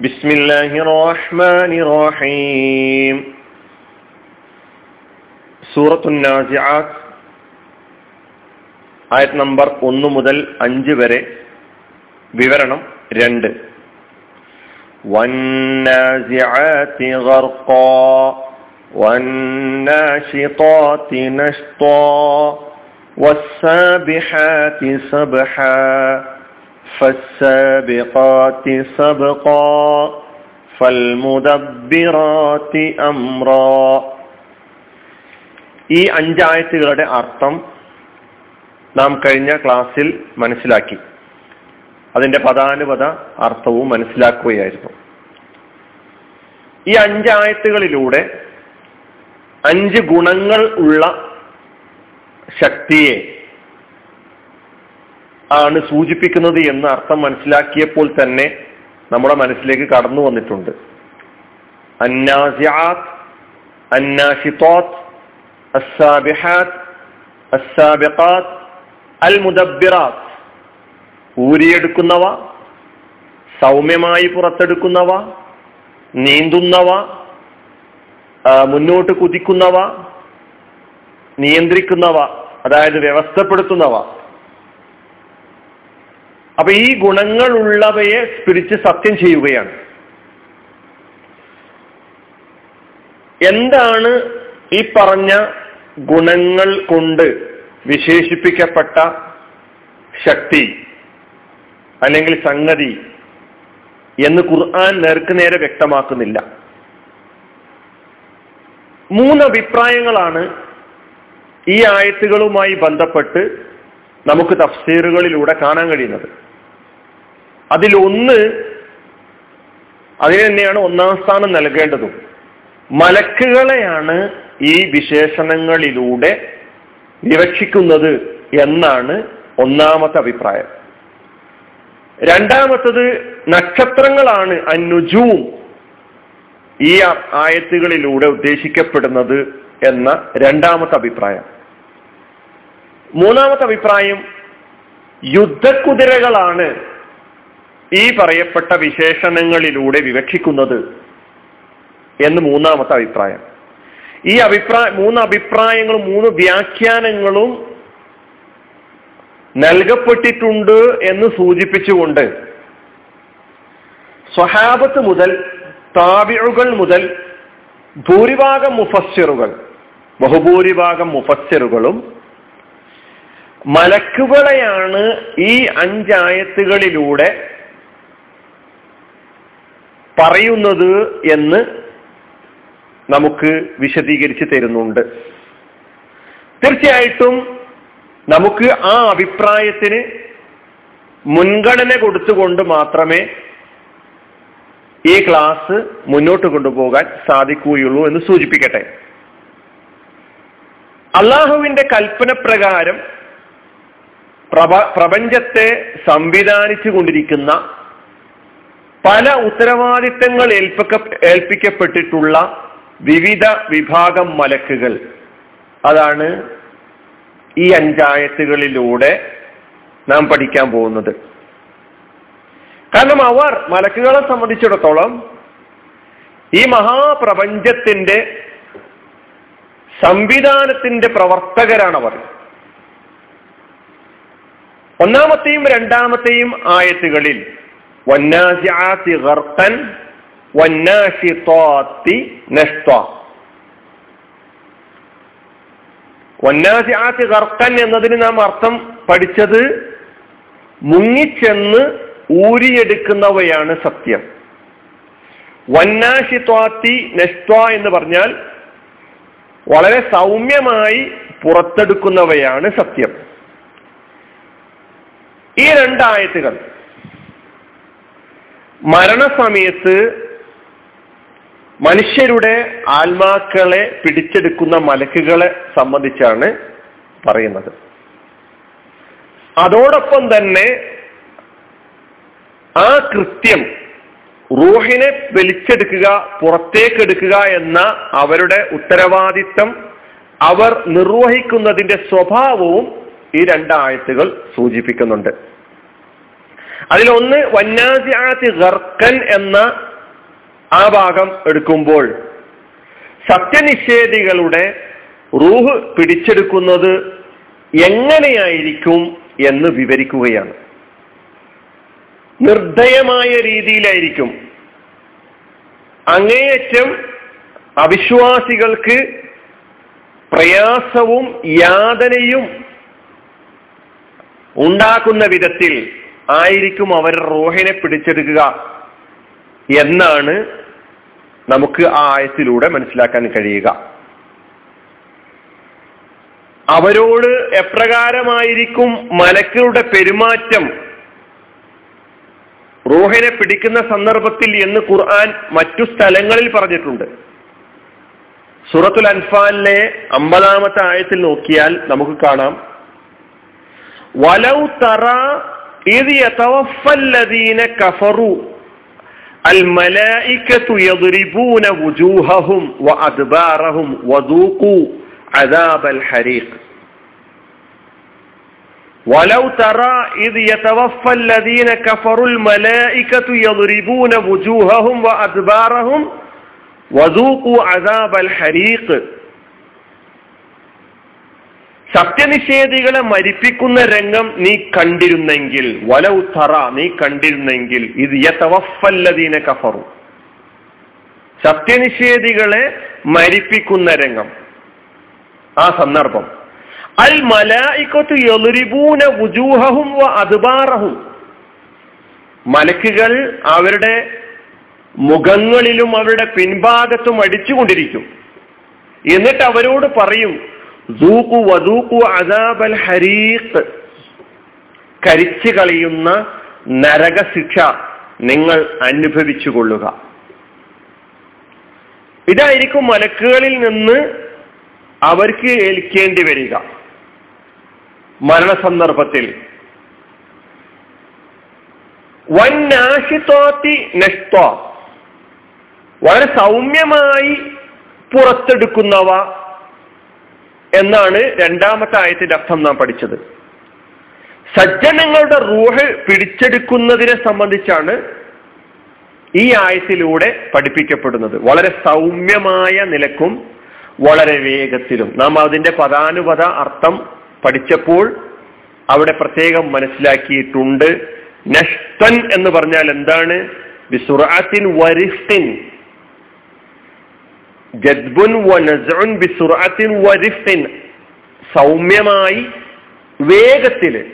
بسم الله الرحمن الرحيم സൂറത്തു നാസിആത്ത് ആയത് നമ്പർ ഒന്ന് മുതൽ അഞ്ച് വരെ വിവരണം രണ്ട് والنازعات غرقا والناشطات نشطا والسابحات سبحا فالسابقات سبقا فالمدبرات أمرا ഈ അഞ്ചായത്തുകളുടെ അർത്ഥം നാം കഴിഞ്ഞ ക്ലാസ്സിൽ മനസ്സിലാക്കി അതിന്റെ പദാനുപത അർത്ഥവും മനസ്സിലാക്കുകയായിരുന്നു ഈ അഞ്ചായത്തുകളിലൂടെ അഞ്ച് ഗുണങ്ങൾ ഉള്ള ശക്തിയെ ആണ് സൂചിപ്പിക്കുന്നത് എന്ന് അർത്ഥം മനസ്സിലാക്കിയപ്പോൾ തന്നെ നമ്മുടെ മനസ്സിലേക്ക് കടന്നു വന്നിട്ടുണ്ട്. അന്നാസിയാത്ത് ഊരിയെടുക്കുന്നവ സൗമ്യമായി പുറത്തെടുക്കുന്നവ നീന്തുന്നവ മുന്നോട്ട് കുതിക്കുന്നവ നിയന്ത്രിക്കുന്നവ അതായത് വ്യവസ്ഥപ്പെടുത്തുന്നവ. അപ്പൊ ഈ ഗുണങ്ങളുള്ളവയെ പിടിച്ച് സത്യം ചെയ്യുകയാണ്. എന്താണ് ഈ പറഞ്ഞ ഗുണങ്ങൾ കൊണ്ട് വിശേഷിപ്പിക്കപ്പെട്ട ശക്തി അല്ലെങ്കിൽ സംഗതി എന്ന് ഖുർആൻ നേർക്ക് നേരെ വ്യക്തമാക്കുന്നില്ല. മൂന്ന് അഭിപ്രായങ്ങളാണ് ഈ ആയത്തുകളുമായി ബന്ധപ്പെട്ട് നമുക്ക് തഫ്സീറുകളിലൂടെ കാണാൻ കഴിയുന്നത്. അതിലൊന്ന് അതിന് തന്നെയാണ് ഒന്നാം സ്ഥാനം നൽകേണ്ടതും. മലക്കുകളെയാണ് ഈ വിശേഷണങ്ങളിലൂടെ വിവക്ഷിക്കുന്നത് എന്നാണ് ഒന്നാമത്തെ അഭിപ്രായം. രണ്ടാമത്തത് നക്ഷത്രങ്ങളാണ് അനുജൂം ഈ ആയത്തുകളിലൂടെ ഉദ്ദേശിക്കപ്പെടുന്നത് എന്ന രണ്ടാമത്തെ അഭിപ്രായം. മൂന്നാമത്തെ അഭിപ്രായം യുദ്ധക്കുതിരകളാണ് ഈ പറയപ്പെട്ട വിശേഷണങ്ങളിലൂടെ വിവക്ഷിക്കുന്നത് എന്ന് മൂന്നാമത്തെ അഭിപ്രായം. ഈ അഭിപ്രായ മൂന്ന് അഭിപ്രായങ്ങളും മൂന്ന് വ്യാഖ്യാനങ്ങളും നൽകപ്പെട്ടിട്ടുണ്ട് എന്ന് സൂചിപ്പിച്ചുകൊണ്ട് സ്വഹാബത്ത് മുതൽ താബിഴുകൾ മുതൽ ഭൂരിഭാഗം മുഫസ്സിറുകൾ ബഹുഭൂരിഭാഗം മുഫസ്സിറുകളും മലക്കുകളെയാണ് ഈ അഞ്ചായത്തുകളിലൂടെ പറയുന്നത് എന്ന് നമുക്ക് വിശദീകരിച്ച് തരുന്നുണ്ട്. തീർച്ചയായിട്ടും നമുക്ക് ആ അഭിപ്രായത്തിന് മുൻഗണന കൊടുത്തുകൊണ്ട് മാത്രമേ ഈ ക്ലാസ് മുന്നോട്ട് കൊണ്ടുപോകാൻ സാധിക്കുകയുള്ളൂ എന്ന് സൂചിപ്പിക്കട്ടെ. അള്ളാഹുവിന്റെ കൽപ്പന പ്രകാരം പ്രപ പ്രപഞ്ചത്തെ സംവിധാനിച്ചു കൊണ്ടിരിക്കുന്ന പല ഉത്തരവാദിത്തങ്ങൾ ഏൽപ്പിക്ക ഏൽപ്പിക്കപ്പെട്ടിട്ടുള്ള വിവിധ വിഭാഗം മലക്കുകൾ. അതാണ് ഈ അഞ്ചായത്തുകളിലൂടെ നാം പഠിക്കാൻ പോകുന്നത്. കാരണം അവർ മലക്കുകളെ സംബന്ധിച്ചിടത്തോളം ഈ മഹാപ്രപഞ്ചത്തിന്റെ സംവിധാനത്തിന്റെ അവർ ഒന്നാമത്തെയും രണ്ടാമത്തെയും ആയത്തുകളിൽ വന്നാസിആത്തി ഗർഖൻ വന്നാഷിത്താത്തി നഷ്ത വന്നാസിആത്തി ഗർഖൻ എന്നതിന് നാം അർത്ഥം പഠിച്ചത് മുങ്ങിച്ചെന്ന് ഊരിയെടുക്കുന്നവയാണ് സത്യം. വന്നാഷിത്വാത്തി നഷ്ത്വ എന്ന് പറഞ്ഞാൽ വളരെ സൗമ്യമായി പുറത്തെടുക്കുന്നവയാണ് സത്യം. ഈ രണ്ടായത്തുകൾ മരണസമയത്ത് മനുഷ്യരുടെ ആത്മാക്കളെ പിടിച്ചെടുക്കുന്ന മലക്കുകളെ സംബന്ധിച്ചാണ് പറയുന്നത്. അതോടൊപ്പം തന്നെ ആ കൃത്യം റൂഹിനെ വലിച്ചെടുക്കുക പുറത്തേക്കെടുക്കുക എന്ന അവരുടെ ഉത്തരവാദിത്തം അവർ നിർവഹിക്കുന്നതിന്റെ സ്വഭാവവും ഈ രണ്ടായത്തുകൾ സൂചിപ്പിക്കുന്നുണ്ട്. അതിലൊന്ന് വന്നാസിയാത്തി ഗർക്കൻ എന്ന ആ ഭാഗം എടുക്കുമ്പോൾ സത്യനിഷേധികളുടെ റൂഹ് പിടിച്ചെടുക്കുന്നത് എങ്ങനെയായിരിക്കും എന്ന് വിവരിക്കുകയാണ്. നിർദ്ദയമായ രീതിയിലായിരിക്കും. അങ്ങേയറ്റം അവിശ്വാസികൾക്ക് പ്രയാസവും യാതനയും ഉണ്ടാക്കുന്ന വിധത്തിൽ ആയിരിക്കും അവർ റോഹിനെ പിടിച്ചെടുക്കുക എന്നാണ് നമുക്ക് ആ ആയത്തിലൂടെ മനസ്സിലാക്കാൻ കഴിയുക. അവരോട് എപ്രകാരമായിരിക്കും മലക്കുകളുടെ പെരുമാറ്റം? റൂഹിനെ പിടിക്കുന്ന സന്ദർഭത്തിൽ എന്ന് ഖുർആൻ മറ്റു സ്ഥലങ്ങളിൽ പറഞ്ഞിട്ടുണ്ട്. സൂറത്തുൽ അൻഫാലിലെ അമ്പതാമത്തെ ആയത്തിൽ നോക്കിയാൽ നമുക്ക് കാണാം. വലൗ തറ إذ يتوفى الذين كفروا. الملائكة يضربون وجوههم وأدبارهم وذوقوا عذاب الحريق. ولو ترى إذ يتوفى الذين كفروا الملائكة يضربون وجوههم وأدبارهم وذوقوا عذاب الحريق. സത്യനിഷേധികളെ മരിപ്പിക്കുന്ന രംഗം നീ കണ്ടിരുന്നെങ്കിൽ വലൗ തറ നീ കണ്ടിരുന്നെങ്കിൽ ഇത് യതവഫല്ലദീന കഫറു. സത്യനിഷേധികളെ മരിപ്പിക്കുന്ന രംഗം. ആ സന്ദർഭം. അൽ മലായിക്കത്ത് യലുരിബൂന വുജൂഹഹും അതുബാറഹും മലക്കുകൾ അവരുടെ മുഖങ്ങളിലും അവരുടെ പിൻഭാഗത്തും അടിച്ചുകൊണ്ടിരിക്കും. എന്നിട്ട് അവരോട് പറയും ദൂക്കു വദൂക്കു അദാബൽ ഹരീഖ്. കരിച്ചു കളയുന്ന നരകശിക്ഷ നിങ്ങൾ അനുഭവിച്ചു കൊള്ളുക ഇതായിരിക്കും മലക്കുകളിൽ നിന്ന് അവർക്ക് ഏൽക്കേണ്ടി വരിക. മരണസന്ദർഭത്തിൽ. വന്നാശിത്തോത്തി നഷ്ട. വളരെ സൗമ്യമായി പുറത്തെടുക്കുന്നവ എന്നാണ് രണ്ടാമത്തെ ആയത്തിന്റെ അർത്ഥം നാം പഠിച്ചത്. സജ്ജനങ്ങളുടെ റൂഹ് പിടിച്ചെടുക്കുന്നതിനെ സംബന്ധിച്ചാണ് ഈ ആയത്തിലൂടെ പഠിപ്പിക്കപ്പെടുന്നത്. വളരെ സൗമ്യമായ നിലക്കും വളരെ വേഗത്തിലും. നാം അതിന്റെ പദാനുപത അർത്ഥം പഠിച്ചപ്പോൾ അവിടെ പ്രത്യേകം മനസ്സിലാക്കിയിട്ടുണ്ട്. നഷ്ടൻ എന്ന് പറഞ്ഞാൽ എന്താണ്? വിസുറാത്തിൻ വരിഫിൻ. ജദ്ബുൻ സൗമ്യമായി വേഗത്തിൽ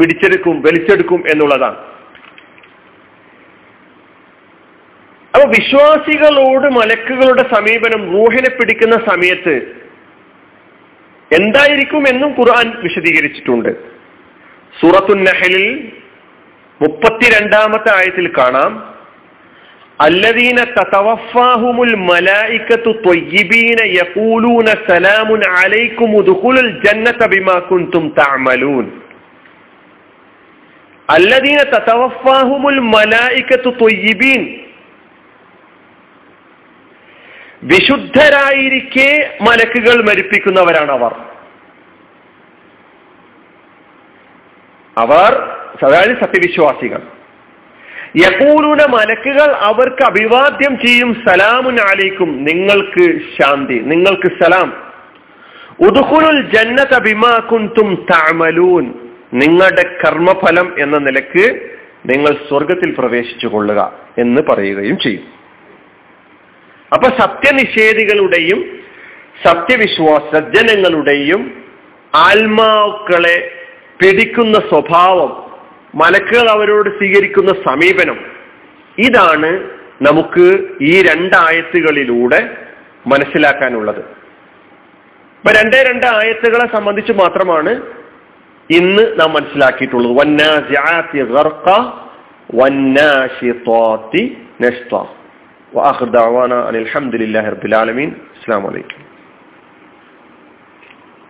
പിടിച്ചെടുക്കും വലിച്ചെടുക്കും എന്നുള്ളതാണ്. അപ്പൊ വിശ്വാസികളോട് മലക്കുകളുടെ സമീപനം റൂഹിനെ പിടിക്കുന്ന സമയത്ത് എന്തായിരിക്കും എന്നും ഖുർആൻ വിശദീകരിച്ചിട്ടുണ്ട്. സൂറത്തുൻ നഹലിൽ മുപ്പത്തിരണ്ടാമത്തെ ആയത്തിൽ കാണാം. അല്ലദീന തതവഫാഹുമുൽ മലായികത്തു ത്വയ്യിബീന യഖൂലൂന സലാമുൻ അലൈക്കും ഉദ്ഖുലുൽ ജന്നത ബിമാ കുൻതും തഅമലൂൻ. അല്ലദീന തതവഫാഹുമുൽ മലായികത്തു ത്വയ്യിബീൻ വിശുദ്ധരായിരിക്കെ മലക്കുകൾ മരിപ്പിക്കുന്നവരാണ് അവർ അവർ സത്യവിശ്വാസികൾ. യക്കൂലൂന മലക്കുകൾ അവർക്ക് അഭിവാദ്യം ചെയ്യും സലാമുൻ അലൈക്കും. നിങ്ങൾക്ക് ശാന്തി നിങ്ങൾക്ക് സലാം. ഉദുഖുലുൽ ജന്നത ബിമാ കുൻതും തഅമലൂൻ. നിങ്ങളുടെ കർമ്മഫലം എന്ന നിലയ്ക്ക് നിങ്ങൾ സ്വർഗത്തിൽ പ്രവേശിച്ചു കൊള്ളുക എന്ന് പറയുകയും ചെയ്യും. അപ്പൊ സത്യനിഷേധികളുടെയും സത്യവിശ്വാസ സജ്ജനങ്ങളുടെയും ആത്മാക്കളെ പിടിക്കുന്ന സ്വഭാവം മലക്കുകൾ അവരോട് സ്വീകരിക്കുന്ന സമീപനം. ഇതാണ് നമുക്ക് ഈ രണ്ടായത്തുകളിലൂടെ മനസ്സിലാക്കാനുള്ളത്. ഇപ്പൊ രണ്ടേ രണ്ട് ആയത്തുകളെ സംബന്ധിച്ച് മാത്രമാണ് ഇന്ന് നാം മനസ്സിലാക്കിയിട്ടുള്ളത്. വന്നാസിയാത്തി ഗർക്ക അസ്സാം വലൈക്കും